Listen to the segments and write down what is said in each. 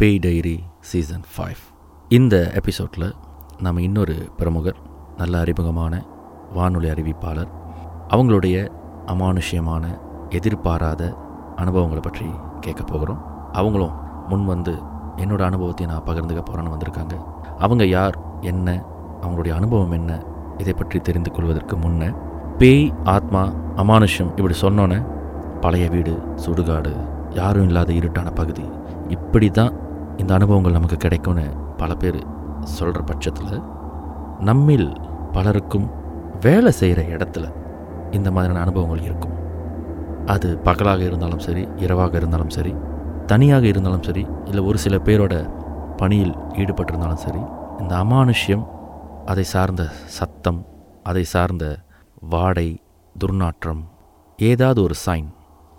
பேய் diary season five. இந்த எபிசோடில் நம்ம இன்னொரு பிரமுகர் நல்ல அறிமுகமான வானொலி அறிவிப்பாளர் அவங்களுடைய அமானுஷ்யமான எதிர்பாராத அனுபவங்களை பற்றி கேட்க போகிறோம். அவங்களும் முன் வந்து என்னோடய அனுபவத்தை நான் பகிர்ந்துக்க போகிறேன்னு வந்திருக்காங்க. அவங்க யார் என்ன அவங்களுடைய அனுபவம் என்ன இதை பற்றி தெரிந்து கொள்வதற்கு முன்ன பேய் ஆத்மா அமானுஷ்யம் இப்படி சொன்னோன்னே பழைய வீடு சுடுகாடு யாரும் இல்லாத இருட்டான பகுதி இப்படி தான் இந்த அனுபவங்கள் நமக்கு கிடைக்கும்னு பல பேர் சொல்கிற பட்சத்தில் நம்மில் பலருக்கும் வேலை செய்கிற இடத்துல இந்த மாதிரியான அனுபவங்கள் இருக்கும். அது பகலாக இருந்தாலும் சரி இரவாக இருந்தாலும் சரி தனியாக இருந்தாலும் சரி இல்லை ஒரு சில பேரோட பணியில் ஈடுபட்டிருந்தாலும் சரி இந்த அமானுஷ்யம் அதை சார்ந்த சத்தம் அதை சார்ந்த வாடை துர்நாற்றம் ஏதாவது ஒரு சைன்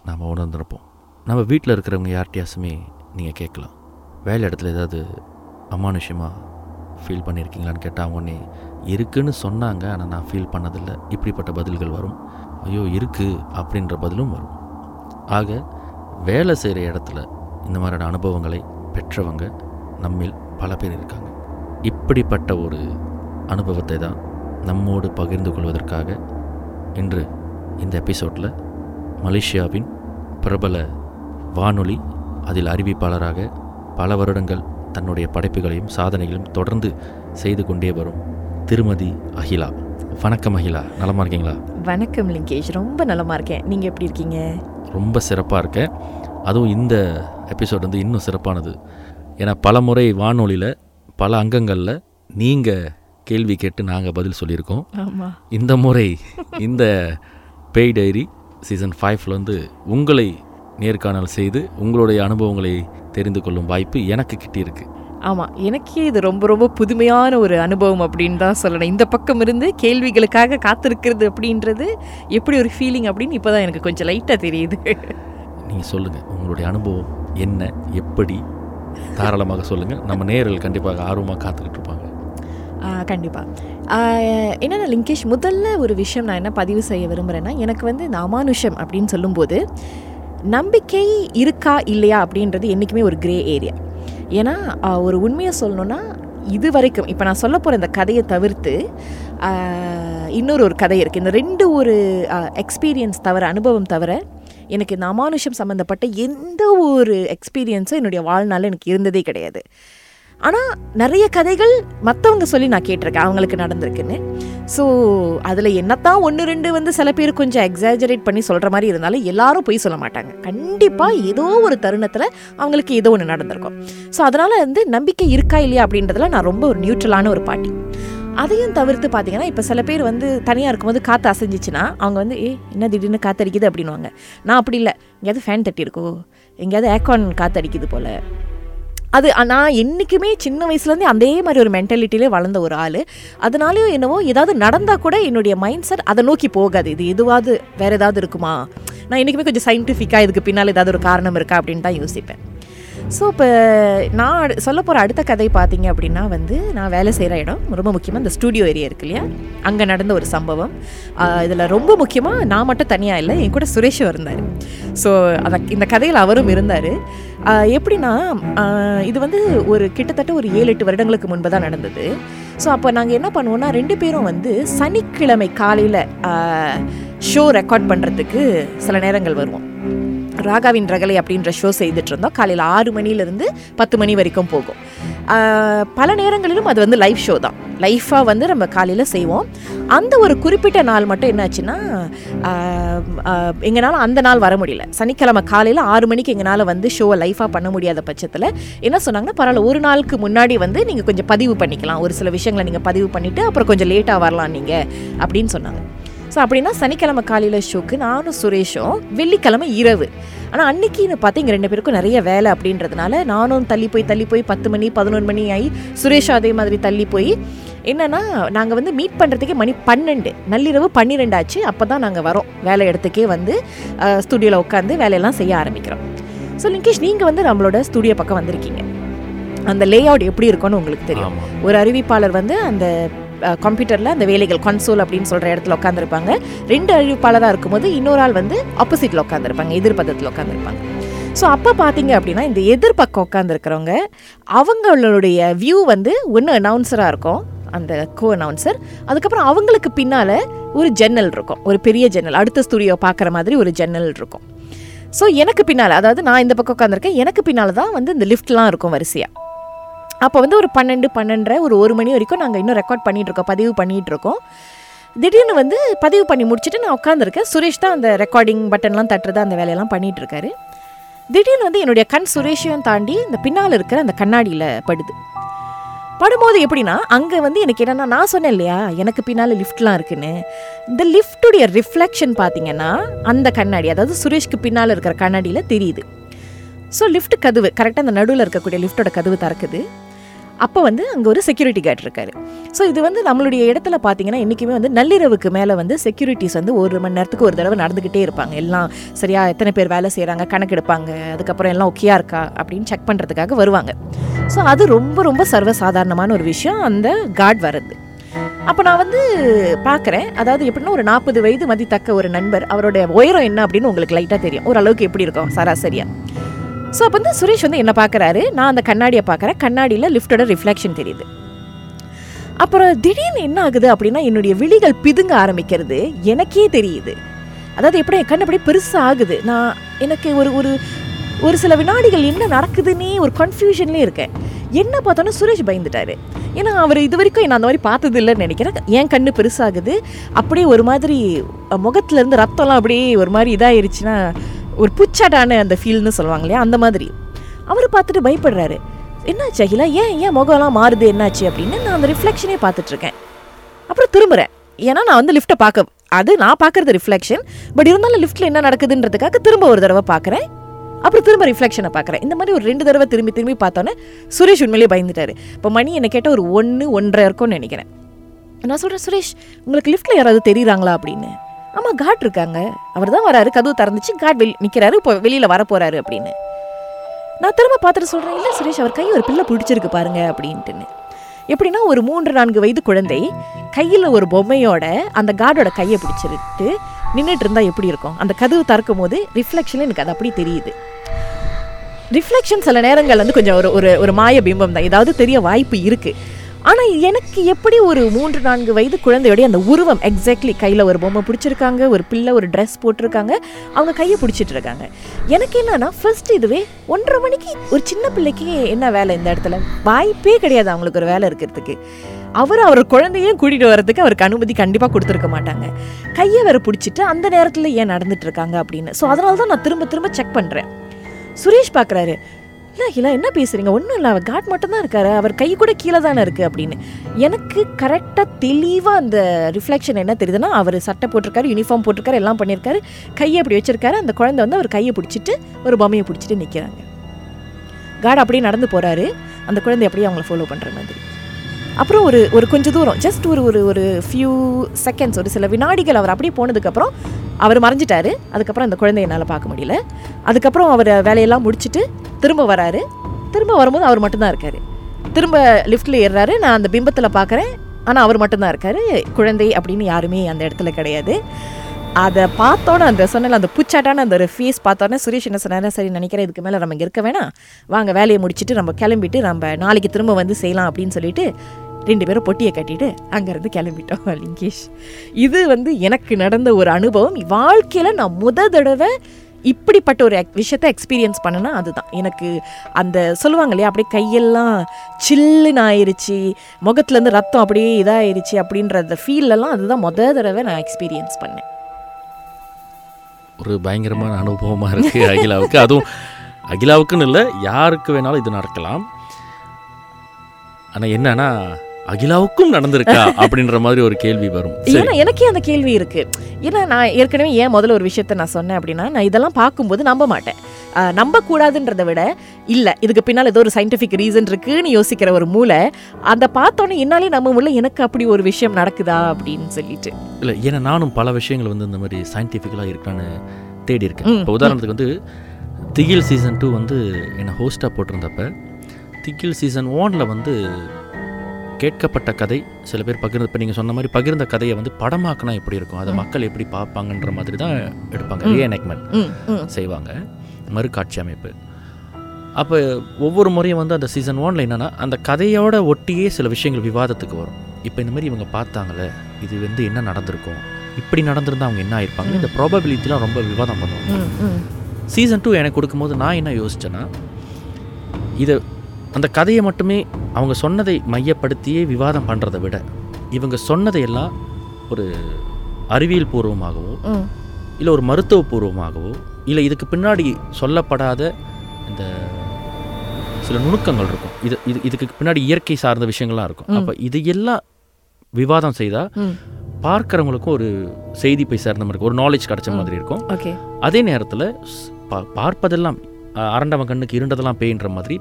நாம் உணர்ந்திருப்போம். நம்ம வீட்டில் இருக்கிறவங்க யார்கிட்டயாசுமே நீங்கள் கேட்கலாம். வேலை இடத்துல ஏதாவது அமானுஷ்யமாக ஃபீல் பண்ணியிருக்கீங்களான்னு கேட்டால் உடனே இருக்குன்னு சொன்னாங்க ஆனால் நான் ஃபீல் பண்ணதில்லை. இப்படிப்பட்ட பதில்கள் வரும். ஐயோ இருக்குது அப்படின்ற பதிலும் வரும். ஆக வேலை செய்கிற இடத்துல இந்த மாதிரியான அனுபவங்களை பெற்றவங்க நம்மில் பல பேர் இருக்காங்க. இப்படிப்பட்ட ஒரு அனுபவத்தை தான் நம்மோடு பகிர்ந்து கொள்வதற்காக இன்று இந்த எபிசோடில் மலேசியாவின் பிரபல வானொலி அதில் அறிவிப்பாளராக பல வருடங்கள் தன்னுடைய படைப்புகளையும் சாதனைகளையும் தொடர்ந்து செய்து கொண்டே வரும் திருமதி அகிலா. வணக்கம் அகிலா. நலமா இருக்கீங்களா? வணக்கம் லிங்கேஷ். ரொம்ப நலமா இருக்கேன். நீங்க எப்படி இருக்கீங்க? ரொம்ப சிறப்பாக இருக்கேன். அதுவும் இந்த எபிசோட் வந்து இன்னும் சிறப்பானது. ஏன்னா பல முறை வானொலியில் பல அங்கங்களில் நீங்கள் கேள்வி கேட்டு நாங்கள் பதில் சொல்லியிருக்கோம். இந்த முறை இந்த பேய் டைரி சீசன் ஃபைவ்ல வந்து உங்களை நேர்காணல் செய்து உங்களுடைய அனுபவங்களை தெரிந்து கொள்ளும் வாய்ப்பு எனக்கு கிட்டியிருக்கு. ஆமா எனக்கே இது ரொம்ப ரொம்ப புதுமையான ஒரு அனுபவம் அப்படின்னு தான் சொல்லணும். இந்த பக்கம் இருந்து கேள்விகளுக்காக காத்திருக்கிறது அப்படின்றது எப்படி ஒரு ஃபீலிங் அப்படின்னு இப்போதான் எனக்கு கொஞ்சம் லைட்டா தெரியுது. நீங்கள் சொல்லுங்கள் உங்களுடைய அனுபவம் என்ன எப்படி? தாராளமாக சொல்லுங்கள் நம்ம நேரில் கண்டிப்பாக ஆர்வமாக காத்துக்கிட்டு இருப்பாங்க. ஆ, கண்டிப்பா. ஆ, என்னன்னா லிங்கேஷ் முதல்ல ஒரு விஷயம் நான் என்ன பதிவு செய்ய விரும்புகிறேன்னா எனக்கு வந்து இந்த அமானுஷம் அப்படின்னு சொல்லும்போது நம்பிக்கை இருக்கா இல்லையா அப்படின்றது என்றைக்குமே ஒரு கிரே ஏரியா ஏன்னா ஒரு உண்மையை சொல்லணும்னா இது வரைக்கும் இப்போ நான் சொல்ல போகிற இந்த கதையை தவிர்த்து இன்னொரு ஒரு கதை இருக்குது இந்த ரெண்டு ஒரு எக்ஸ்பீரியன்ஸ் தவிர அனுபவம் தவிர எனக்கு இந்த அமானுஷம் சம்மந்தப்பட்ட எந்த ஒரு எக்ஸ்பீரியன்ஸும் என்னுடைய வாழ்நாளில் எனக்கு இருந்ததே கிடையாது. ஆனால் நிறைய கதைகள் மற்றவங்க சொல்லி நான் கேட்டிருக்கேன் அவங்களுக்கு நடந்திருக்குன்னு. ஸோ அதில் என்னத்தான் ஒன்று ரெண்டு வந்து சில பேர் கொஞ்சம் எக்ஸாஜரேட் பண்ணி சொல்கிற மாதிரி இருந்தாலும் எல்லாரும் போய் சொல்ல மாட்டாங்க. கண்டிப்பாக ஏதோ ஒரு தருணத்தில் அவங்களுக்கு ஏதோ ஒன்று நடந்திருக்கும். ஸோ அதனால் வந்து நம்பிக்கை இருக்கா இல்லையா அப்படின்றதுல நான் ரொம்ப ஒரு நியூட்ரலான ஒரு பாட்டி. அதையும் தவிர்த்து பார்த்தீங்கன்னா இப்போ சில பேர் வந்து தனியாக இருக்கும்போது காற்று அசைஞ்சிச்சுன்னா அவங்க வந்து ஏ என்ன திடீர்னு காற்றடிக்குது அப்படின்னுவாங்க. நான் அப்படி இல்லை. எங்கேயாவது ஃபேன் தட்டியிருக்கோ? எங்கேயாவது ஏக்கான் காற்றடிக்குது போல். அது நான் என்றைக்குமே சின்ன வயசுலேருந்தே அதே மாதிரி ஒரு மென்டாலிட்டியிலே வளர்ந்த ஒரு ஆள். அதனாலேயோ என்னவோ ஏதாவது நடந்தால் கூட என்னுடைய மைண்ட் செட் அதை நோக்கி போகாது. இது எதுவாவது வேறு ஏதாவது இருக்குமா? நான் என்றைக்குமே கொஞ்சம் சயின்டிஃபிக்காக இதுக்கு பின்னால் ஏதாவது ஒரு காரணம் இருக்கா? அப்படின்னு தான் யோசிப்பேன். ஸோ இப்போ நான் அடு- சொல்ல போகிற அடுத்த கதை பார்த்தீங்க அப்படின்னா வந்து நான் வேலை செய்கிற இடம் ரொம்ப முக்கியமாக இந்த ஸ்டூடியோ ஏரியா இருக்கு இல்லையா? அங்கே நடந்த ஒரு சம்பவம். இதில் ரொம்ப முக்கியமாக நான் மட்டும் தனியாக இல்லை என் கூட சுரேஷும் இருந்தார். ஸோ அதை இந்த கதையில் அவரும் இருந்தார். எப்படின்னா இது வந்து ஒரு கிட்டத்தட்ட ஒரு ஏழு எட்டு வருடங்களுக்கு முன்பு தான் நடந்தது. ஸோ அப்போ நாங்கள் என்ன பண்ணுவோம்னா ரெண்டு பேரும் வந்து சனிக்கிழமை காலையில் ஷோ ரெக்கார்ட் பண்ணுறதுக்கு சில நேரங்கள் வருவோம். ராகாவின் ரகலை அப்படின்ற ஷோ செய்துட்டு இருந்தோம் காலையில் ஆறு மணிலேருந்து பத்து மணி வரைக்கும் போகும். பல நேரங்களிலும் அது வந்து லைவ் ஷோ தான். லைஃபாக வந்து நம்ம காலையில் செய்வோம். அந்த ஒரு குறிப்பிட்ட நாள் மட்டும் என்னாச்சுன்னா எங்களால் அந்த நாள் வர முடியல. சனிக்கிழமை காலையில் ஆறு மணிக்கு எங்களால் வந்து ஷோவை லைஃபாக பண்ண முடியாத பட்சத்தில் என்ன சொன்னாங்கன்னா பரவாயில்ல ஒரு நாளுக்கு முன்னாடி வந்து நீங்கள் கொஞ்சம் பதிவு பண்ணிக்கலாம். ஒரு சில விஷயங்களை நீங்கள் பதிவு பண்ணிவிட்டு அப்புறம் கொஞ்சம் லேட்டாக வரலாம் நீங்கள் அப்படின்னு சொன்னாங்க. ஸோ அப்படின்னா சனிக்கிழமை காலையில் ஷோக்கு நானும் சுரேஷும் வெள்ளிக்கிழமை இரவு. ஆனால் அன்னைக்குன்னு பார்த்து இங்கே ரெண்டு பேருக்கும் நிறைய வேலை அப்படின்றதுனால நானும் தள்ளி போய் தள்ளி போய் பத்து மணி பதினொன்று மணி ஆகி சுரேஷும் அதே மாதிரி தள்ளி போய் என்னன்னா நாங்கள் வந்து மீட் பண்ணுறதுக்கே மணி பன்னெண்டு நள்ளிரவு பன்னிரெண்டு ஆச்சு. அப்போ தான் நாங்கள் வரோம். வேலை இடத்துக்கே வந்து ஸ்டுடியோவில் உட்காந்து வேலையெல்லாம் செய்ய ஆரம்பிக்கிறோம். ஸோ லிங்கேஷ் நீங்கள் வந்து நம்மளோட ஸ்டுடியோ பக்கம் வந்திருக்கீங்க. அந்த லே அவுட் எப்படி இருக்கும்னு உங்களுக்கு தெரியும். ஒரு அறிவிப்பாளர் வந்து அந்த கம்ப்யூட்டரில் அந்த வேலைகள் கன்சோல் அப்படின்னு சொல்கிற இடத்துல உட்காந்துருப்பாங்க ரெண்டு அறிவிப்பாளராக இருக்கும்போது இன்னொரு ஆள் வந்து ஆப்போசிட்டில் உட்காந்துருப்பாங்க எதிர்பக்கத்தில் உட்காந்துருப்பாங்க ஸோ அப்போ பார்த்தீங்க அப்படின்னா இந்த எதிர்பக்கம் உட்காந்துருக்கிறவங்க அவங்களுடைய வியூ வந்து ஒன்று அனௌன்சராக இருக்கும் அந்த கோ அனௌன்சர் அதுக்கப்புறம் அவங்களுக்கு பின்னால் ஒரு ஜன்னல் இருக்கும் ஒரு பெரிய ஜன்னல் அடுத்த ஸ்டுடியோ பார்க்குற மாதிரி ஒரு ஜன்னல் இருக்கும். ஸோ எனக்கு பின்னால் அதாவது நான் இந்த பக்கம் உட்காந்துருக்கேன் எனக்கு பின்னால் தான் வந்து இந்த லிஃப்ட்லாம் இருக்கும் வரிசையாக அப்போ வந்து ஒரு பன்னெண்டு பன்னெண்டரை ஒரு ஒரு மணி வரைக்கும் நாங்கள் இன்னும் ரெக்கார்ட் பண்ணிகிட்ருக்கோம் பதிவு பண்ணிகிட்ருக்கோம் திடீர்னு வந்து பதிவு பண்ணி முடிச்சுட்டு நான் உட்காந்துருக்கேன் சுரேஷ் தான் அந்த ரெக்கார்டிங் பட்டன்லாம் தட்டுறது அந்த வேலையெல்லாம் பண்ணிகிட்ருக்காரு திடீர்னு வந்து என்னுடைய கண் சுரேஷையும் தாண்டி இந்த பின்னால் இருக்கிற அந்த கண்ணாடியில் படுது. படும்போது எப்படின்னா அங்கே வந்து எனக்கு என்னென்னா நான் சொன்னேன் இல்லையா எனக்கு பின்னால் லிஃப்ட்லாம் இருக்குன்னு. இந்த லிஃப்ட்டுடைய ரிஃப்ளெக்ஷன் பார்த்தீங்கன்னா அந்த கண்ணாடி அதாவது சுரேஷ்க்கு பின்னால் இருக்கிற கண்ணாடியில் தெரியுது. ஸோ லிஃப்ட் கதவு கரெக்டாக அந்த நடுவில் இருக்கக்கூடிய லிஃப்ட்டோட கதவு திறக்குது. அப்போ வந்து அங்கே ஒரு செக்யூரிட்டி கார்டு இருக்காரு. ஸோ இது வந்து நம்மளுடைய இடத்துல பார்த்தீங்கன்னா என்றைக்குமே வந்து நள்ளிரவுக்கு மேலே வந்து செக்யூரிட்டிஸ் வந்து ஒரு மணி நேரத்துக்கு ஒரு தடவை நடந்துக்கிட்டே இருப்பாங்க. எல்லாம் சரியா எத்தனை பேர் வேலை செய்கிறாங்க கணக்கெடுப்பாங்க அதுக்கப்புறம் எல்லாம் ஓகேயா இருக்கா அப்படின்னு செக் பண்ணுறதுக்காக வருவாங்க. ஸோ அது ரொம்ப ரொம்ப சர்வசாதாரணமான ஒரு விஷயம். அந்த கார்டு வர்றது. அப்போ நான் வந்து பார்க்குறேன் அதாவது எப்படின்னா ஒரு நாற்பது வயது மதித்தக்க ஒரு நண்பர் அவருடைய உயரம் என்ன அப்படின்னு உங்களுக்கு லைட்டாக தெரியும். ஓரளவுக்கு எப்படி இருக்கும்? சராசரியா. ஸோ அப்போ வந்து சுரேஷ் வந்து என்ன பார்க்குறாரு? நான் அந்த கண்ணாடியை பார்க்குறேன். கண்ணாடியில் லிஃப்டோட ரிஃப்ளெக்ஷன் தெரியுது. அப்புறம் திடீர்னு என்ன ஆகுது அப்படின்னா என்னுடைய விழிகள் பிதுங்க ஆரம்பிக்கிறது எனக்கே தெரியுது. அதாவது எப்படி என் கண் அப்படியே பெருசாக ஆகுது. நான் எனக்கு ஒரு ஒரு ஒரு சில வினாடிகள் என்ன நடக்குதுன்னே ஒரு கன்ஃபியூஷன்லேயே இருக்கேன். என்ன பார்த்தோன்னா சுரேஷ் பயந்துட்டாரு. ஏன்னா அவர் இது வரைக்கும் நான் அந்த மாதிரி பார்த்தது இல்லைன்னு நினைக்கிறேன். என் கண்ணு பெருசாகுது. அப்படியே ஒரு மாதிரி முகத்துலேருந்து ரத்தம்லாம் அப்படியே ஒரு மாதிரி இதாயிருச்சுன்னா ஒரு புச்சாட்டான அந்த ஃபீல்னு சொல்லுவாங்க இல்லையா? அந்த மாதிரி. அவர் பார்த்துட்டு பயப்படுறாரு. என்னாச்சு அகிலா? ஏன் ஏன் முகம்லாம் மாறுது? என்னாச்சு? அப்படின்னு நான் அந்த ரிஃப்ளெக்ஷனே பார்த்துட்டு இருக்கேன் அப்புறம் திரும்புகிறேன் ஏன்னா நான் வந்து லிஃப்ட்டை பார்க்க அது நான் பார்க்கறது ரிஃப்ளெக்ஷன் பட் இருந்தாலும் லிஃப்ட்டில் என்ன நடக்குதுன்றதுக்காக திரும்ப ஒரு தடவை பார்க்குறேன். அப்புறம் திரும்ப ரிஃப்ளெக்ஷனை பார்க்குறேன். இந்த மாதிரி ஒரு ரெண்டு தடவை திரும்பி திரும்பி பார்த்தோன்னே சுரேஷ் உண்மையிலேயே பயந்துட்டாரு. இப்போ மணி என்னை கேட்டால் ஒரு ஒன்று ஒன்றரை இருக்கும்னு நினைக்கிறேன். நான் சொல்கிறேன் சுரேஷ் உங்களுக்கு லிஃப்ட்டில் யாராவது தெரியுறாங்களா? அப்படின்னு. ஆமாம் காட் இருக்காங்க. அவர் தான் வராரு கதவு திறந்துச்சு காட் வெளி நிற்கிறாரு இப்போ வெளியில் வர போகிறாரு அப்படின்னு. நான் திரும்ப பார்த்துட்டு சொல்கிறேன் இல்லை சுரேஷ் அவர் கை ஒரு பிள்ளை பிடிச்சிருக்கு பாருங்க அப்படின்ட்டுன்னு. எப்படின்னா ஒரு மூன்று நான்கு வயது குழந்தை கையில் ஒரு பொம்மையோட அந்த காடோட கையை பிடிச்சிட்டு நின்றுட்டு இருந்தால் எப்படி இருக்கும்? அந்த கதவு திறக்கும் போது ரிஃப்ளெக்ஷன் எனக்கு அது அப்படி தெரியுது. ரிஃப்ளெக்ஷன் சில நேரங்கள் வந்து கொஞ்சம் ஒரு ஒரு ஒரு மாய பிம்பம் தான். ஏதாவது தெரிய வாய்ப்பு இருக்குது ஆனால் எனக்கு எப்படி ஒரு மூன்று நான்கு வயது குழந்தையோடைய அந்த உருவம் எக்ஸாக்ட்லி கையில் ஒரு பொம்மை பிடிச்சிருக்காங்க ஒரு பிள்ளை ஒரு ட்ரெஸ் போட்டிருக்காங்க அவங்க கையை பிடிச்சிட்டு இருக்காங்க. எனக்கு என்னன்னா ஃபர்ஸ்ட் இதுவே ஒன்றரை மணிக்கு ஒரு சின்ன பிள்ளைக்கு என்ன வேலை இந்த இடத்துல? வாய்ப்பே கிடையாது அவங்களுக்கு ஒரு வேலை இருக்கிறதுக்கு. அவர் அவர் குழந்தையும் கூட்டிகிட்டு வரதுக்கு அவருக்கு அனுமதி கண்டிப்பாக கொடுத்துருக்க மாட்டாங்க. கையை வேற பிடிச்சிட்டு அந்த நேரத்தில் ஏன் நடந்துட்டு இருக்காங்க அப்படின்னு. ஸோ அதனால தான் நான் திரும்ப திரும்ப செக் பண்ணுறேன் சுரேஷ் பார்க்குறாரு இல்லை இல்லை என்ன பேசுகிறீங்க ஒன்றும் இல்லை. அவர் காட் மட்டும்தான் இருக்காரு. அவர் கை கூட கீழே தானே இருக்குது அப்படின்னு. எனக்கு கரெக்டாக தெளிவாக அந்த ரிஃப்ளெக்ஷன் என்ன தெரியுதுன்னா அவர் சட்டை போட்டிருக்காரு யூனிஃபார்ம் போட்டிருக்காரு எல்லாம் பண்ணியிருக்காரு. கையை அப்படி வச்சுருக்காரு. அந்த குழந்தை வந்து அவர் கையை பிடிச்சிட்டு ஒரு பொம்மையை பிடிச்சிட்டு நிற்கிறாங்க காட் அப்படியே நடந்து போகிறாரு அந்த குழந்தை அப்படியே அவங்கள ஃபாலோ பண்ணுற மாதிரி. அப்புறம் ஒரு ஒரு கொஞ்சம் தூரம் ஜஸ்ட் ஒரு ஒரு ஒரு ஃபியூ செகண்ட்ஸ் ஒரு சில வினாடிகள் அவர் அப்படியே போனதுக்கப்புறம் அவர் மறைஞ்சிட்டாரு. அதுக்கப்புறம் அந்த குழந்தைய என்னால் பார்க்க முடியல. அதுக்கப்புறம் அவர் வேலையெல்லாம் முடிச்சுட்டு திரும்ப வராரு. திரும்ப வரும்போது அவர் மட்டும்தான் இருக்காரு. திரும்ப லிஃப்ட்டில் ஏறுறாரு. நான் அந்த பிம்பத்தில் பார்க்குறேன். ஆனால் அவர் மட்டும்தான் இருக்காரு. குழந்தை அப்படின்னு யாருமே அந்த இடத்துல கிடையாது. அதை பார்த்தோன்னே அந்த சொன்னல அந்த புச்சாட்டான அந்த ஒரு ஃபேஸ் பார்த்தோன்னே சுரேஷ் என்ன சொன்னார்? சரி நினைக்கிறேன் இதுக்கு மேலே நம்ம இங்கே இருக்க வேணாம். வாங்க வேலையை முடிச்சுட்டு நம்ம கிளம்பிட்டு நம்ம நாளைக்கு திரும்ப வந்து செய்யலாம் அப்படின்னு சொல்லிட்டு ரெண்டு பேரும் பொட்டியை கட்டிட்டு அங்கேருந்து கிளம்பிட்டோம் லிங்கேஷ். இது வந்து எனக்கு நடந்த ஒரு அனுபவம். வாழ்க்கையில் நான் முத தடவை இப்படிப்பட்ட ஒரு விஷயத்த விஷயத்தை எக்ஸ்பீரியன்ஸ் பண்ணனா அதுதான். எனக்கு அந்த சொல்லுவாங்க இல்லையா அப்படியே கையெல்லாம் சில்லுன்னு ஆயிடுச்சு முகத்துலேருந்து ரத்தம் அப்படியே இதாயிருச்சு அப்படின்ற அந்த ஃபீல்லெல்லாம் அதுதான் முத தடவை நான் எக்ஸ்பீரியன்ஸ் பண்ணேன். ஒரு பயங்கரமான அனுபவமாக இருக்குது அகிலாவுக்கு. அதுவும் அகிலாவுக்குன்னு இல்லை யாருக்கு வேணாலும் இது நடக்கலாம். ஆனால் என்னன்னா அகிலாவுக்கும் நடந்திருக்கா அப்படின்ற மாதிரி ஒரு கேள்வி வரும். ஏன்னா எனக்கே அந்த கேள்வி இருக்கு. ஏன்னா நான் ஏற்கனவே ஏன் முதல்ல ஒரு விஷயத்த நான் சொன்னேன் அப்படின்னா நான் இதெல்லாம் பார்க்கும்போது நம்ப மாட்டேன். நம்ப கூடாதுன்றதை விட இல்ல இதுக்கு பின்னால் ஏதோ ஒரு சயின்டிஃபிக் ரீசன் இருக்குன்னு யோசிக்கிற ஒரு மூளை அந்த பார்த்தோன்னே என்னாலே நம்ப முடியல எனக்கு அப்படி ஒரு விஷயம் நடக்குதா அப்படின்னு சொல்லிட்டு. இல்லை ஏன்னா நானும் பல விஷயங்கள் வந்து இந்த மாதிரி சயின்டிஃபிக்கலாக இருக்கான்னு தேடி இருக்கேன். இப்போ உதாரணத்துக்கு வந்து திகில் சீசன் டூ வந்து என்னை ஹோஸ்ட்டாக போட்டிருந்தப்ப திகில் சீசன் ஒனில் வந்து கேட்கப்பட்ட கதை சில பேர் பகிர்ந்து இப்போ நீங்கள் சொன்ன மாதிரி பகிர்ந்த கதையை வந்து படமாக்கினா எப்படி இருக்கும்? அதை மக்கள் எப்படி பார்ப்பாங்கன்ற மாதிரி தான் எடுப்பாங்க. ரீஎனக்மெண்ட் செய்வாங்க. மறுகாட்சி அமைப்பு. அப்போ ஒவ்வொரு முறையும் வந்து அந்த சீசன் ஒன்ல என்னென்னா அந்த கதையோட ஒட்டியே சில விஷயங்கள் விவாதத்துக்கு வரும். இப்போ இந்த மாதிரி இவங்க பார்த்தாங்களே இது வந்து என்ன நடந்திருக்கும்? இப்படி நடந்திருந்தா அவங்க என்ன ஆயிருப்பாங்க? இந்த ப்ராபபிலிட்டிலாம் ரொம்ப விவாதம் பண்ணுவாங்க. சீசன் டூ எனக்கு கொடுக்கும்போது நான் என்ன யோசிச்சேன்னா இதை அந்த கதையை மட்டுமே அவங்க சொன்னதை மையப்படுத்தியே விவாதம் பண்ணுறதை விட இவங்க சொன்னதையெல்லாம் ஒரு அறிவியல் பூர்வமாகவோ இல்லை ஒரு மருத்துவ பூர்வமாகவோ இல்லை இதுக்கு பின்னாடி சொல்லப்படாத இந்த சில நுணுக்கங்கள் இருக்கும். இது இது இதுக்கு பின்னாடி இயற்கை சார்ந்த விஷயங்கள்லாம் இருக்கும். அப்போ இது எல்லாம் விவாதம் செய்தால் பார்க்குறவங்களுக்கும் ஒரு செய்தி போய் சேர்ந்த மாதிரி இருக்கும் ஒரு நாலேஜ் கிடைச்ச மாதிரி இருக்கும். அதே நேரத்தில் பார்ப்பதெல்லாம் அரண்டவன் கண்ணுக்கு இருண்டதெல்லாம் பேய்ன்ற மாதிரி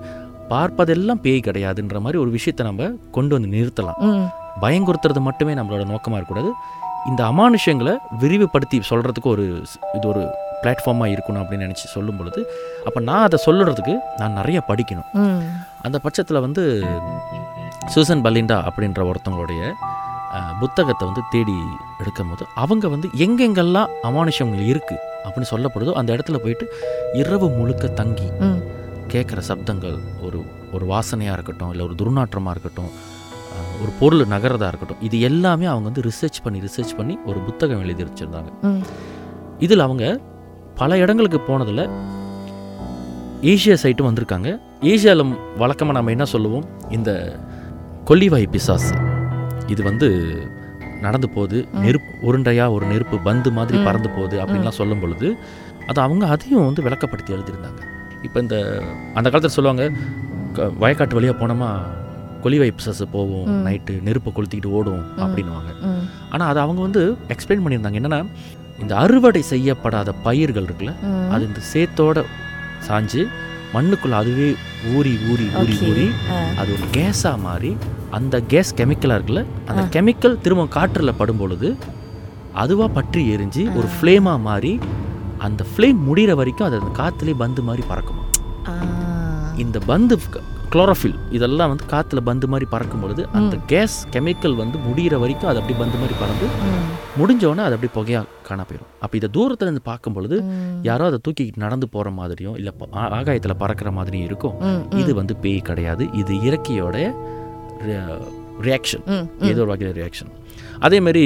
பார்ப்பதெல்லாம் பேய் கிடையாதுன்ற மாதிரி ஒரு விஷயத்தை நம்ம கொண்டு வந்து நிறுத்தலாம். பயங்குறுத்துறது மட்டுமே நம்மளோட நோக்கமாக இருக்கக்கூடாது. இந்த அமானுஷ்யங்களை விரிவுபடுத்தி சொல்கிறதுக்கு ஒரு இது ஒரு பிளாட்ஃபார்மாக இருக்கணும் அப்படின்னு நினச்சி சொல்லும் பொழுது அப்போ நான் அதை சொல்லுறதுக்கு நான் நிறைய படிக்கணும். அந்த பட்சத்தில் வந்து சூசன் பலிண்டா அப்படின்ற ஒருத்தவங்களுடைய புத்தகத்தை வந்து தேடி எடுக்கும் போது அவங்க வந்து எங்கெங்கெல்லாம் அமானுஷங்கள் இருக்குது அப்படின்னு சொல்லப்படுதோ அந்த இடத்துல போயிட்டு இரவு முழுக்க தங்கி கேட்குற சப்தங்கள் ஒரு ஒரு வாசனையாக இருக்கட்டும் இல்லை ஒரு துர்நாற்றமாக இருக்கட்டும் ஒரு பொருள் நகரதா இருக்கட்டும் இது எல்லாமே அவங்க வந்து ரிசர்ச் பண்ணி ரிசர்ச் பண்ணி ஒரு புத்தகம் எழுதி வச்சுருந்தாங்க. இதில் அவங்க பல இடங்களுக்கு போனதில் ஏஷியா சைட்டும் வந்திருக்காங்க. ஏஷியாவில் வழக்கமாக நம்ம என்ன சொல்லுவோம்? இந்த கொல்லிவாய் பிசாசு. இது வந்து நடந்து போகுது நெருப்பு உருண்டையா ஒரு நெருப்பு பந்து மாதிரி. பறந்து போகுது அப்படின்லாம் சொல்லும் பொழுது அது அவங்க அதையும் வந்து விளக்கப்படுத்தி எழுதியிருந்தாங்க. இப்போ இந்த அந்த காலத்தில் சொல்லுவாங்க க- வயக்காட்டு வழியாக போனோமா கொல்லிவாய் பிசாசு போவோம். நைட்டு நெருப்பை கொளுத்திக்கிட்டு ஓடும் அப்படின்னுவாங்க ம் ஆனால் அதை அவங்க வந்து எக்ஸ்பிளைன் பண்ணியிருந்தாங்க என்னென்னா இந்த அறுவடை செய்யப்படாத பயிர்கள் இருக்குல்ல அது இந்த சேத்தோட சாஞ்சு மண்ணுக்குள்ள அதுவே ஊறி ஊறி ஊறி. ஊறி. அது ஒரு கேஸாக மாறி அந்த கேஸ் கெமிக்கலாக இருக்குல்ல அந்த. கெமிக்கல் திரும்ப காற்றில் படும் பொழுது அதுவாக பற்றி எரிஞ்சு ஒரு ஃப்ளேமாக மாறி அந்த ஃப்ளேம் முடிகிற வரைக்கும் அது அந்த காற்றுலேயே பந்து மாதிரி பறக்குமா. இந்த பந்து குளோரோஃபில் இதெல்லாம் வந்து காற்றுல பந்து மாதிரி பறக்கும் பொழுது அந்த கேஸ் கெமிக்கல் வந்து முடிகிற வரைக்கும் அது அப்படி பந்து மாதிரி பறந்து. முடிஞ்சோடனே அது அப்படி புகையாக காண போயிடும் அப்போ இதை தூரத்துல இருந்து பார்க்கும் பொழுது. யாரோ அதை தூக்கிக்கிட்டு நடந்து போகிற மாதிரியும் இல்லை ஆகாயத்தில் பறக்கிற மாதிரியும் இருக்கும். இது வந்து பேய் கிடையாது இது இயற்கையோட ரியாக்ஷன். ஏதோ ஒரு வகையில் ரியாக்ஷன் அதேமாரி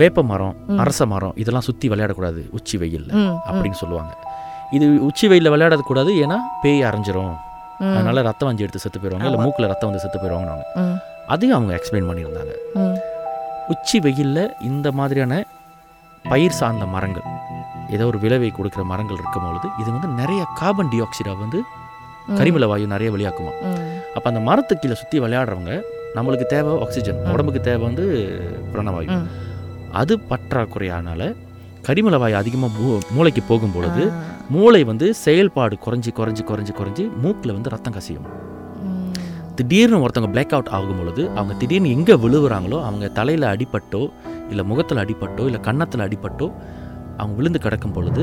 வேப்ப மரம் அரச மரம் இதெல்லாம் சுற்றி விளையாடக்கூடாது உச்சி வெயில்ல. அப்படின்னு சொல்லுவாங்க இது உச்சி வெயிலில் விளையாடக்கூடாது ஏன்னா பேய் அரைஞ்சிரும். அதனால ரத்தம் வஞ்சி எடுத்து செத்து போயிடுவாங்க இல்லை மூக்கில் ரத்தம் வந்து செத்து போயிடுவாங்க. அதையும் அவங்க எக்ஸ்பிளைன் பண்ணியிருந்தாங்க. உச்சி வெயிலில் இந்த மாதிரியான பயிர் சார்ந்த மரங்கள் ஏதோ ஒரு விளைவை கொடுக்குற மரங்கள் இருக்கும் பொழுது இது வந்து நிறைய கார்பன் டை ஆக்சைடை வந்து கரிமல வாயு நிறைய வெளியாக்குமா. அப்போ அந்த மரத்துக்கு கீழே சுற்றி விளையாடுறவங்க நம்மளுக்கு தேவை ஆக்சிஜன் உடம்புக்கு தேவை வந்து பிராணவாயு. அது பற்றாக்குறையானால கரிமல வாயு அதிகமாக மூ மூளைக்கு போகும் பொழுது ஆ. மூளை வந்து செயல்பாடு குறைஞ்சி குறைஞ்சி குறைஞ்சி குறைஞ்சி மூக்கில் வந்து ரத்தம் கசியும். திடீர்னு ஒருத்தவங்க பிளாக் அவுட் ஆகும் பொழுது அவங்க திடீர்னு எங்கே விழுவுறாங்களோ அவங்க தலையில் அடிபட்டோ இல்லை முகத்தில் அடிபட்டோ இல்லை கன்னத்தில் அடிபட்டோ அவங்க விழுந்து கிடக்கும் பொழுது.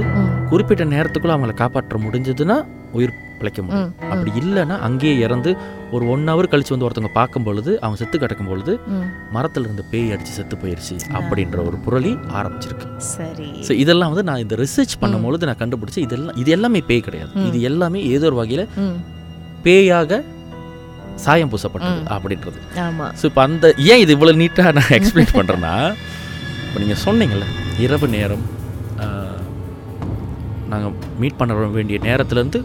குறிப்பிட்ட நேரத்துக்குள்ள அவங்கள காப்பாற்ற முடிஞ்சதுன்னா உயிர் பிழைக்க முடியும். அப்படி இல்லைன்னா அங்கேயே இறந்து ஒரு ஒன் ஹவர் கழிச்சு வந்து ஒருத்தவங்க பார்க்கும் பொழுது அவங்க செத்து கிடக்கும் பொழுது. மரத்துல இருந்து பேய் அடிச்சு செத்து போயிடுச்சு அப்படின்ற ஒரு புரளி ஆரம்பிச்சிருக்கு. சரி. ஸோ இதெல்லாம் வந்து நான் இந்த ரிசர்ச் பண்ணும்பொழுது நான் கண்டுபிடிச்சேன் இதெல்லாம் இது எல்லாமே பேய் கிடையாது. இது எல்லாமே ஏதோ ஒரு வகையில். பேயாக சாயம் பூசப்பட்டது அப்படின்றது. ஸோ இப்போ அந்த ஏன் இது இவ்வளோ நீட்டாக நான் எக்ஸ்பிளைன் பண்ணுறேன்னா இப்போ நீங்கள் சொன்னீங்கல்ல இரவு நேரம் நாங்கள் மீட் பண்ண வேண்டிய நேரத்துலேருந்து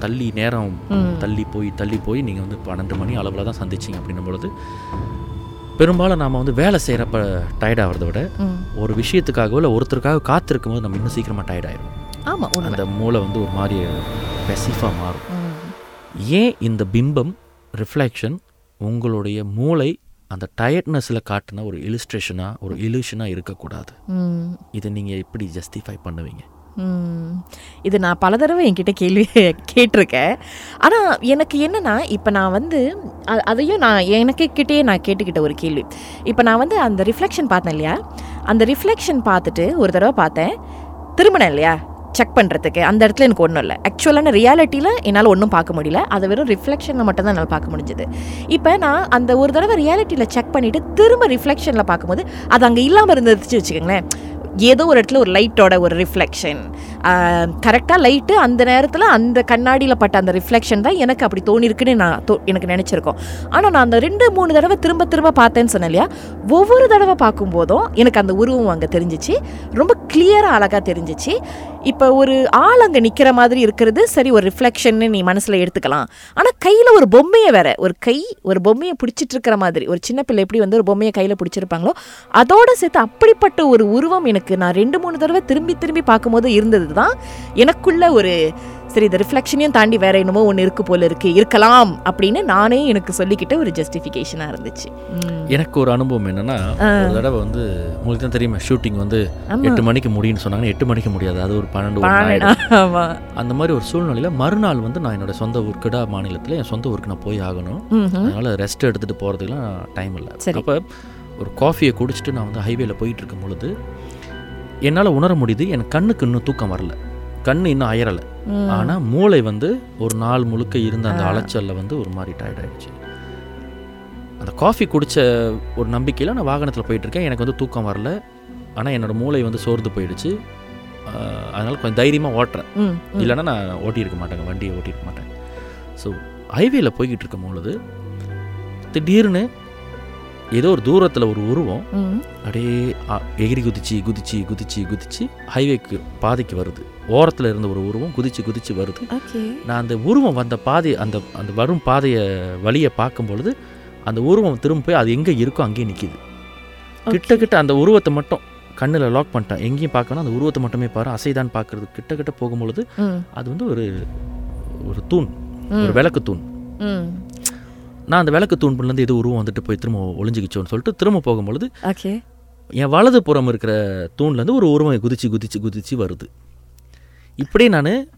தள்ளி நேரம். தள்ளி போய் தள்ளி போய் நீங்கள் வந்து பன்னெண்டு மணி அளவில் தான் சந்திச்சிங்க அப்படின்னும் பொழுது பெரும்பாலும் நாம் வந்து வேலை செய்கிறப்ப டயர்டாகிறத விட ம். ஒரு விஷயத்துக்காகவோ இல்லை ஒருத்தருக்காக காத்திருக்கும் போது நம்ம இன்னும் சீக்கிரமாக டயர்டாயிரும் ஆமா உண்மை அந்த மூளை வந்து ஒரு மாதிரி பெசிஃபாக மாறும். ஏன் இந்த பிம்பம் ரிஃப்ளெக்ஷன் உங்களுடைய மூளை அந்த டயர்ட்னஸில் காட்டின ஒரு இலிஸ்ட்ரேஷனாக ஒரு இலியூஷனாக இருக்கக்கூடாது. ம். இதை நீங்கள் எப்படி ஜஸ்டிஃபை பண்ணுவீங்க? ம். இது நான் பல தடவை என்கிட்ட கேள்வி கேட்டிருக்கேன். ஆனால் எனக்கு என்னன்னா இப்போ நான் வந்து அதையும் நான் எனக்கு கிட்டே நான் கேட்டுக்கிட்ட ஒரு கேள்வி. இப்போ நான் வந்து அந்த ரிஃப்ளெக்ஷன் பார்த்தேன் இல்லையா? அந்த ரிஃப்ளெக்ஷன் பார்த்துட்டு ஒரு தடவை பார்த்தேன். திரும்பினேன் இல்லையா? செக் பண்ணுறதுக்கு அந்த இடத்துல எனக்கு ஒன்றும் இல்லை. ஆக்சுவலான ரியாலிட்டியில் என்னால் ஒன்றும் பார்க்க முடியல. அதை வெறும் ரிஃப்ளெக்ஷனில் மட்டும் தான் என்னால் பார்க்க முடிஞ்சது. இப்போ நான் அந்த ஒரு தடவை ரியாலிட்டியில் செக் பண்ணிவிட்டு திரும்ப ரிஃப்ளெக்ஷனில் பார்க்கும்போது அது அங்கே இல்லாமல் இருந்துச்சு வச்சுக்கோங்களேன். ஏதோ ஒரு இடத்துல ஒரு லைட்டோட ஒரு ரிஃப்ளெக்ஷன் கரெக்டாக லைட்டு அந்த நேரத்தில் அந்த கண்ணாடியில் பட்ட அந்த ரிஃப்ளெக்ஷன் தான் எனக்கு அப்படி தோணிருக்குன்னு நான் தோ எனக்கு நினச்சிருக்கோம். ஆனால் நான் அந்த ரெண்டு மூணு தடவை திரும்ப திரும்ப பார்த்தேன்னு சொன்னேன் இல்லையா? ஒவ்வொரு தடவை பார்க்கும்போதும் எனக்கு அந்த உருவம் அங்கே தெரிஞ்சிச்சு. ரொம்ப கிளியராக அழகாக தெரிஞ்சிச்சு. இப்போ ஒரு ஆள் அங்கே நிற்கிற மாதிரி இருக்கிறது சரி ஒரு ரிஃப்ளெக்ஷன்னு நீ மனசில் எடுத்துக்கலாம். ஆனால் கையில் ஒரு பொம்மையை வேற ஒரு கை ஒரு பொம்மையை பிடிச்சிட்டு இருக்கிற மாதிரி ஒரு சின்ன பிள்ளை எப்படி வந்து ஒரு பொம்மையை கையில் பிடிச்சிருப்பாங்களோ அதோட சேர்த்து அப்படிப்பட்ட ஒரு உருவம் எனக்கு நான் ரெண்டு மூணு தடவை திரும்பி திரும்பி பார்க்கும்போது இருந்தது தான் எனக்குள்ள ஒரு சரி இந்த ரிஃப்ளெக்ஷனையும் தாண்டி வேற என்னமோ ஒன்று இருக்கு போல இருக்கு இருக்கலாம் அப்படின்னு நானே எனக்கு சொல்லிக்கிட்ட ஒரு ஜஸ்டிஃபிகேஷனாக இருந்துச்சு. எனக்கு ஒரு அனுபவம் என்னன்னா ஒரு தடவை வந்து உங்களுக்கு தான் தெரியுமா ஷூட்டிங் வந்து. எட்டு மணிக்கு முடியும்னு சொன்னாங்கன்னா எட்டு மணிக்கு முடியாது அது ஒரு பன்னெண்டு அந்த மாதிரி ஒரு சூழ்நிலையில் மறுநாள் வந்து நான் என்னோட சொந்த ஊர்க்கடா மாநிலத்தில் என் சொந்த ஊருக்கு நான் போய் ஆகணும். அதனால் ரெஸ்ட் எடுத்துகிட்டு போகிறதுக்குலாம் டைம் இல்லை. அப்போ ஒரு காஃபியை குடிச்சிட்டு நான் வந்து ஹைவேல போயிட்டு இருக்கும் பொழுது என்னால் உணர முடியுது எனக்கு கண்ணுக்கு இன்னும் தூக்கம் வரல. கண்ணு இன்னும் அயரலை ம். ஆனால் மூளை வந்து ஒரு நாள் முழுக்க இருந்த அந்த அலைச்சலில் வந்து ஒரு மாதிரி டயர்ட் ஆயிடுச்சு. அந்த காஃபி குடித்த ஒரு நம்பிக்கையில் நான் வாகனத்தில் போயிட்டுருக்கேன் எனக்கு வந்து தூக்கம் வரல. ஆனால் என்னோட மூளை வந்து சோர்ந்து போயிடுச்சு. அதனால கொஞ்சம் தைரியமாக ஓட்டுறேன். இல்லைன்னா நான் ஓட்டியிருக்க மாட்டேங்க வண்டியை ஓட்டியிருக்க மாட்டேன். ஸோ ஹைவேல போய்கிட்டு இருக்கும் பொழுது திடீர்னு ஏதோ ஒரு தூரத்தில் ஒரு உருவம். அப்படியே எகிரி குதிச்சு குதிச்சு குதிச்சு குதிச்சு ஹைவேக்கு பாதைக்கு வருது. ஓரத்தில் இருந்த ஒரு உருவம் குதிச்சு குதிச்சு வருது. நான் அந்த உருவம் வந்த பாதை அந்த அந்த வரும் பாதையை வழியை பார்க்கும் பொழுது அந்த உருவம் திரும்ப போய் அது எங்கே இருக்கோ அங்கேயே நிற்கிது கிட்ட கிட்ட அந்த உருவத்தை மட்டும் கண்ணில் லாக் பண்ணிட்டேன். எங்கேயும் பார்க்கணும் அந்த உருவத்தை மட்டுமே பாரு அசைதான் பார்க்கறது. கிட்ட கிட்ட போகும்பொழுது அது வந்து ஒரு ஒரு தூண் ஒரு. விளக்கு தூண். நான் அந்த விளக்கு தூண்லேருந்து எது உருவம் வந்துட்டு போய் திரும்ப ஒளிஞ்சிக்கிச்சோன்னு சொல்லிட்டு திரும்ப போகும்பொழுது ஓகே. என் வலது புறம் இருக்கிற தூண்லேருந்து ஒரு உருவம் குதிச்சு குதிச்சு குதிச்சு வருது. இப்படியே நான்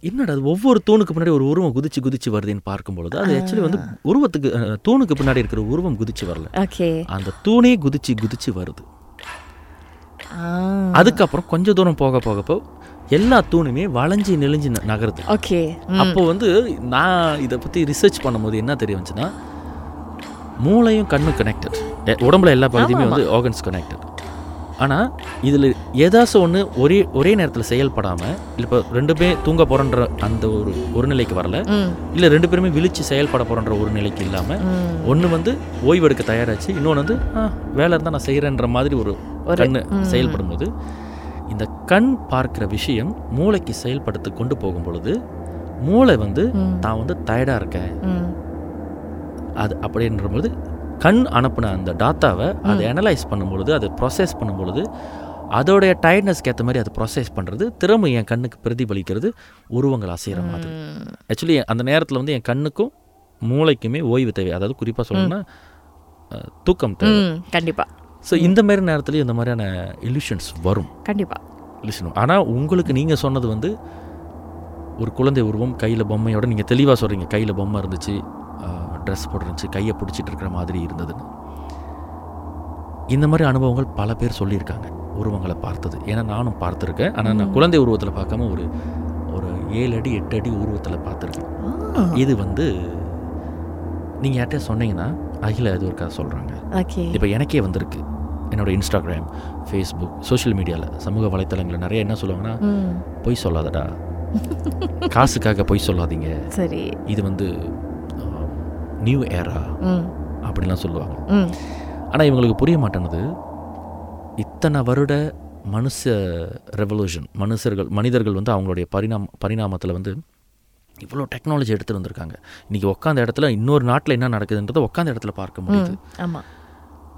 என்னடா அது ஒவ்வொரு தூணுக்கு பின்னாடி ஒரு உருவம் குதிச்சு குதிச்சு வருதுன்னு பார்க்கும் பொழுது அது ஆக்சுவலி வந்து உருவத்துக்கு தூணுக்கு பின்னாடி இருக்கிற உருவம் குதிச்சு வரல. அந்த தூணே குதிச்சு குதிச்சு வருது. அதுக்கப்புறம் கொஞ்சம் தூரம் போக போக போ எல்லா தூணுமே வளைஞ்சி நெளிஞ்சு நகருது. ஓகே அப்போ வந்து நான் இதை பற்றி ரிசர்ச் பண்ணும்போது என்ன தெரிய வந்துச்சுன்னா மூளையும் கண்ணும் கனெக்டட் உடம்புல எல்லா பகுதியுமே வந்து ஆர்கன்ஸ் கனெக்டட் ஆனால் இதில் ஏதாச்சும் ஒன்று ஒரே ஒரே நேரத்தில் செயல்படாமல் இப்போ ரெண்டுமே தூங்க போகிறன்ற அந்த ஒரு ஒரு நிலைக்கு வரல இல்லை ரெண்டு பேருமே விழிச்சு செயல்பட போகிறன்ற ஒரு நிலைக்கு இல்லாமல் ஒன்று வந்து ஓய்வெடுக்க தயாராச்சு இன்னொன்று வந்து வேலை இருந்தால் நான் செய்கிறேன்ற மாதிரி ஒரு கண்ணு. செயல்படும் போது இந்த கண் பார்க்கிற விஷயம் மூளைக்கு செயல்படுத்த கொண்டு போகும் பொழுது மூளை வந்து. தான் வந்து டயர்டாக இருக்கேன் அது அப்படின்ற பொழுது கண் அனுப்புன அந்த டாட்டாவை அதை அனலைஸ் பண்ணும்பொழுது அதை ப்ராசஸ் பண்ணும்பொழுது அதோடைய டயர்ட்னஸ்க்கு ஏற்ற மாதிரி அதை ப்ராசஸ் பண்ணுறது திரும்ப என் கண்ணுக்கு பிரதிபலிக்கிறது உருவங்கள் அசைகிற மாதிரி. ஆக்சுவலி அந்த நேரத்தில் வந்து என் கண்ணுக்கும் மூளைக்குமே ஓய்வு தேவை. அதாவது குறிப்பாக சொல்லணும்னா தூக்கம் தேவை. ம் கண்டிப்பா. ஸோ இந்த மாதிரி நேரத்துலையும் இந்த மாதிரியான illusions வரும். கண்டிப்பா. Illusion ஆனால் உங்களுக்கு நீங்கள் சொன்னது வந்து ஒரு குழந்தை உருவம் கையில் பொம்மையோட நீங்கள் தெளிவாக சொல்கிறீங்க கையில் பொம்மை இருந்துச்சு ட்ரெஸ் போட்டுருந்துச்சு கையை பிடிச்சிட்டு இருக்கிற மாதிரி இருந்ததுன்னு. இந்த மாதிரி அனுபவங்கள் பல பேர் சொல்லியிருக்காங்க உருவங்களை பார்த்தது. ஏன்னா நானும் பார்த்துருக்கேன். ஆனால் நான் குழந்தை உருவத்தில் பார்க்காம ஒரு ஒரு ஏழு அடி எட்டு அடி உருவத்தில் பார்த்துருக்கேன். இது வந்து நீங்கள் யார்கிட்ட சொன்னீங்கன்னா அகில இது ஒரு கதை சொல்கிறாங்க இப்போ எனக்கே வந்திருக்கு. என்னோட இன்ஸ்டாகிராம் ஃபேஸ்புக் சோஷியல் மீடியாவில் சமூக வலைத்தளங்களில் நிறைய என்ன சொல்லுவாங்கன்னா பொய் சொல்லாதடா. காசுக்காக பொய் சொல்லாதீங்க. சரி. இது வந்து நியூ ஏரா அப்படிலாம் சொல்லுவாங்க. ஆனால் இவங்களுக்கு புரிய மாட்டேனுது இத்தனை வருட மனுஷ ரெவல்யூஷன் மனுஷர்கள் மனிதர்கள் வந்து அவங்களுடைய பரிணாம பரிணாமத்தில் வந்து இவ்வளோ டெக்னாலஜி எடுத்துகிட்டு வந்திருக்காங்க. இன்றைக்கி உட்காந்த இடத்துல இன்னொரு நாட்டில் என்ன நடக்குதுன்றதை உட்காந்த இடத்துல பார்க்க முடியுது. ஆமா.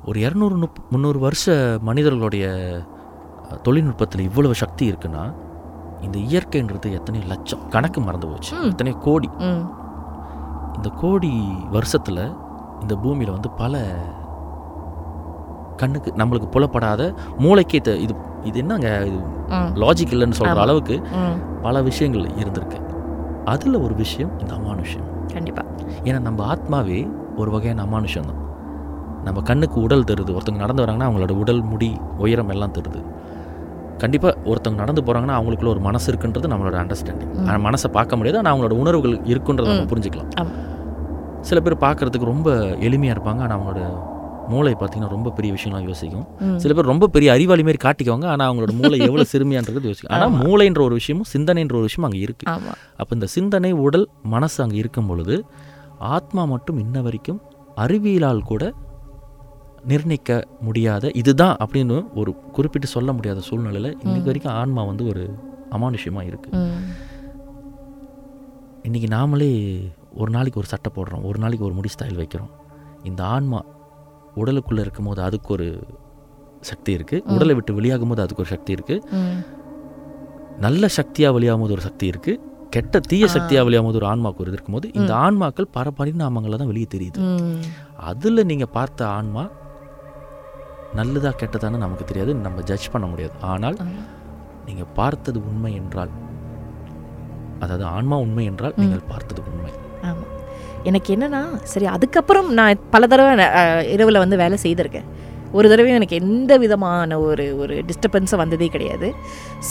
ஒரு இரநூறு முப் முந்நூறு வருஷ மனிதர்களுடைய தொழில்நுட்பத்தில் இவ்வளவு சக்தி இருக்குன்னா இந்த இயற்கைன்றது எத்தனை லட்சம் கணக்கு மறந்து போச்சு. ம். எத்தனை கோடி. இந்த கோடி வருஷத்தில் இந்த பூமியில் வந்து பல கண்ணுக்கு நம்மளுக்கு புலப்படாத மூளைக்கே இது இது என்னங்க இது? லாஜிக் இல்லைன்னு சொல்கிற. அளவுக்கு பல விஷயங்கள் இருந்திருக்கு. அதில் ஒரு விஷயம் இந்த அமானுஷ்யம். கண்டிப்பாக ஏன்னா நம்ம ஆத்மாவே ஒரு வகையான அமானுஷம் தான். நம்ம கண்ணுக்கு உடல் தருது. ஒருத்தவங்க நடந்து வராங்கன்னா அவங்களோட உடல் முடி உயரம் எல்லாம் தருது. கண்டிப்பாக ஒருத்தவங்க நடந்து போகிறாங்கன்னா அவங்களுக்குள்ள ஒரு மனசு இருக்குன்றது நம்மளோட அண்டர்ஸ்டாண்டிங். ஆனால் மனசை பார்க்க முடியாது ஆனால் அவங்களோட உணர்வுகள் இருக்குன்றதை நம்ம. புரிஞ்சுக்கலாம். சில பேர் பார்க்கறதுக்கு ரொம்ப எளிமையாக இருப்பாங்க ஆனால் அவங்களோட மூளை பார்த்தீங்கன்னா ரொம்ப பெரிய விஷயம்லாம் யோசிக்கும். சில பேர் ரொம்ப பெரிய அறிவாளி மாதிரி காட்டிக்குவாங்க ஆனால் அவங்களோட மூளை எவ்வளோ சிறுமியான்றது யோசிக்கும். ஆனால். மூளைன்ற ஒரு விஷயமும் சிந்தனைன்ற ஒரு விஷயம் அங்கே இருக்குது அப்போ இந்த சிந்தனை உடல் மனசு அங்கே இருக்கும் பொழுது ஆத்மா மட்டும் இன்ன வரைக்கும் அறிவியலால் கூட நிர்ணயிக்க முடியாத இதுதான் அப்படின்னு ஒரு குறிப்பிட்டு சொல்ல முடியாத சூழ்நிலையில் இன்னைக்கு வரைக்கும் ஆன்மா வந்து ஒரு அமானுஷ்யமாக இருக்குது ம். இன்றைக்கி நாமளே ஒரு நாளைக்கு ஒரு சட்டை போடுறோம் ஒரு நாளைக்கு ஒரு முடி ஸ்டைல் வைக்கிறோம். இந்த ஆன்மா உடலுக்குள்ளே இருக்கும்போது அதுக்கு ஒரு சக்தி இருக்குது உடலை விட்டு வெளியாகும் போது அதுக்கு ஒரு சக்தி இருக்குது ம். நல்ல சக்தியாக வெளியாகும் போது ஒரு சக்தி இருக்குது கெட்ட தீய சக்தியாக வெளியாகும் போது ஒரு ஆன்மாக்கு ஒரு இது இருக்கும்போது இந்த ஆன்மாக்கள் பர பரிணாமங்களில் தான் வெளியே தெரியுது. அதில் நீங்கள் பார்த்த ஆன்மா நல்லதா கெட்டதான்னு நமக்கு தெரியாது. நம்ம ஜட்ஜ் பண்ண முடியாது. ஆனால். நீங்கள் பார்த்தது உண்மை என்றால் அதாவது ஆன்மா உண்மை என்றால் நீங்கள் பார்த்தது உண்மை. ஆமாம் எனக்கு என்னன்னா சரி அதுக்கப்புறம் நான் பல தடவை இரவில் வந்து வேலை செய்திருக்கேன். ஒரு தடவையும் எனக்கு எந்த விதமான ஒரு ஒரு டிஸ்டர்பன்ஸும் வந்ததே கிடையாது.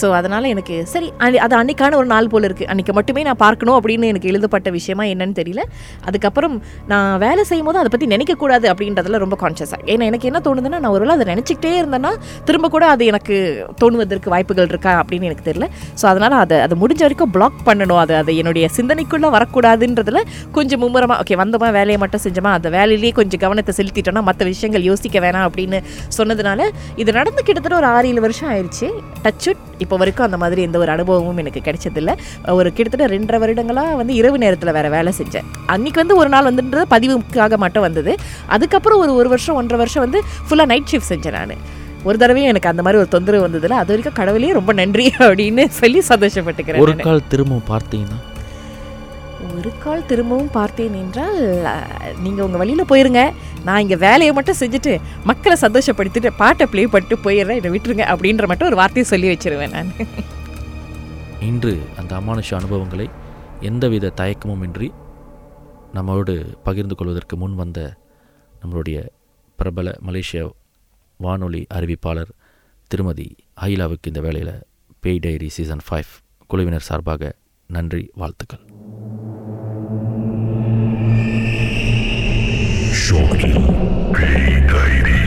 ஸோ அதனால் எனக்கு சரி அன்னி- அது அன்னைக்கான ஒரு நாள் போல் இருக்குது அன்றைக்கி மட்டுமே நான் பார்க்கணும் அப்படின்னு எனக்கு எழுதப்பட்ட விஷயமா என்னன்னு தெரியல. அதுக்கப்புறம் நான் வேலை செய்யும் போது அதை பற்றி நினைக்கக்கூடாது அப்படின்றதுல ரொம்ப கான்ஷியஸாக ஏன்னா எனக்கு என்ன தோணுதுன்னா நான் ஒருவேளை அதை நினச்சிக்கிட்டே இருந்தேன்னா திரும்ப கூட அது எனக்கு தோணுவதற்கு வாய்ப்புகள் இருக்கா அப்படின்னு எனக்கு தெரியல. ஸோ அதனால் அதை அதை முடிஞ்ச வரைக்கும் பிளாக் பண்ணணும். அது அது என்னுடைய சிந்தனைக்குள்ளே வரக்கூடாதுன்றதில் கொஞ்சம் மும்முரமாக ஓகே வந்தோமா வேலையை மட்டும் செஞ்சோமா அந்த வேலையிலேயே கொஞ்சம் கவனத்தை செலுத்திட்டோம்னா மற்ற விஷயங்கள் யோசிக்க வேணாம் அப்படின்னு சொன்னதுனால இது நடந்து கிட்டத்தட்ட ஒரு ஆறு ஏழு வருஷம் ஆயிடுச்சு. டச் இப்போ வரைக்கும் அந்த மாதிரி எந்த ஒரு அனுபவமும் எனக்கு கிடைச்சதில்ல. ஒரு கிட்டத்தட்ட ரெண்டரை வருடங்களாக வந்து இரவு நேரத்தில் வேற வேலை செஞ்சேன். அன்னைக்கு வந்து ஒரு நாள் வந்துன்றது பதிவுக்காக மட்டும் வந்தது. அதுக்கப்புறம் ஒரு ஒரு வருஷம் ஒன்றரை வருஷம் வந்து ஃபுல்லாக நைட் ஷிஃப்ட் செஞ்சேன் நான். ஒரு தடவையும் எனக்கு அந்த மாதிரி ஒரு தொந்தரவு வந்ததில்ல. அது வரைக்கும் கடவுளே ரொம்ப நன்றி அப்படின்னு சொல்லி சந்தோஷப்பட்டுக்கிறேன் ஒரு. கால் திரும்பவும் பார்த்தீங்கன்னா ஒரு கால் திரும்பவும் பார்த்தேன் என்றால் நீங்கள் உங்கள் வழியில் போயிருங்க. நான் இங்கே வேலையை மட்டும் செஞ்சுட்டு மக்களை சந்தோஷப்படுத்திட்டு பாட்டை ப்ளே பண்ணிட்டு போயிடுறேன். என்னை விட்டுருங்க அப்படின்ற மட்டும் ஒரு வார்த்தையை சொல்லி வச்சிருவேன் நான். இன்று அந்த அமானுஷ அனுபவங்களை எந்தவித தயக்கமும் இன்றி நம்மோடு பகிர்ந்து கொள்வதற்கு முன் வந்த நம்மளுடைய பிரபல மலேசிய வானொலி அறிவிப்பாளர் திருமதி அகிலாவுக்கு இந்த வேளையில் பேய் டைரி சீசன் ஃபைவ் குழுவினர் சார்பாக நன்றி வாழ்த்துக்கள். ショッキイビー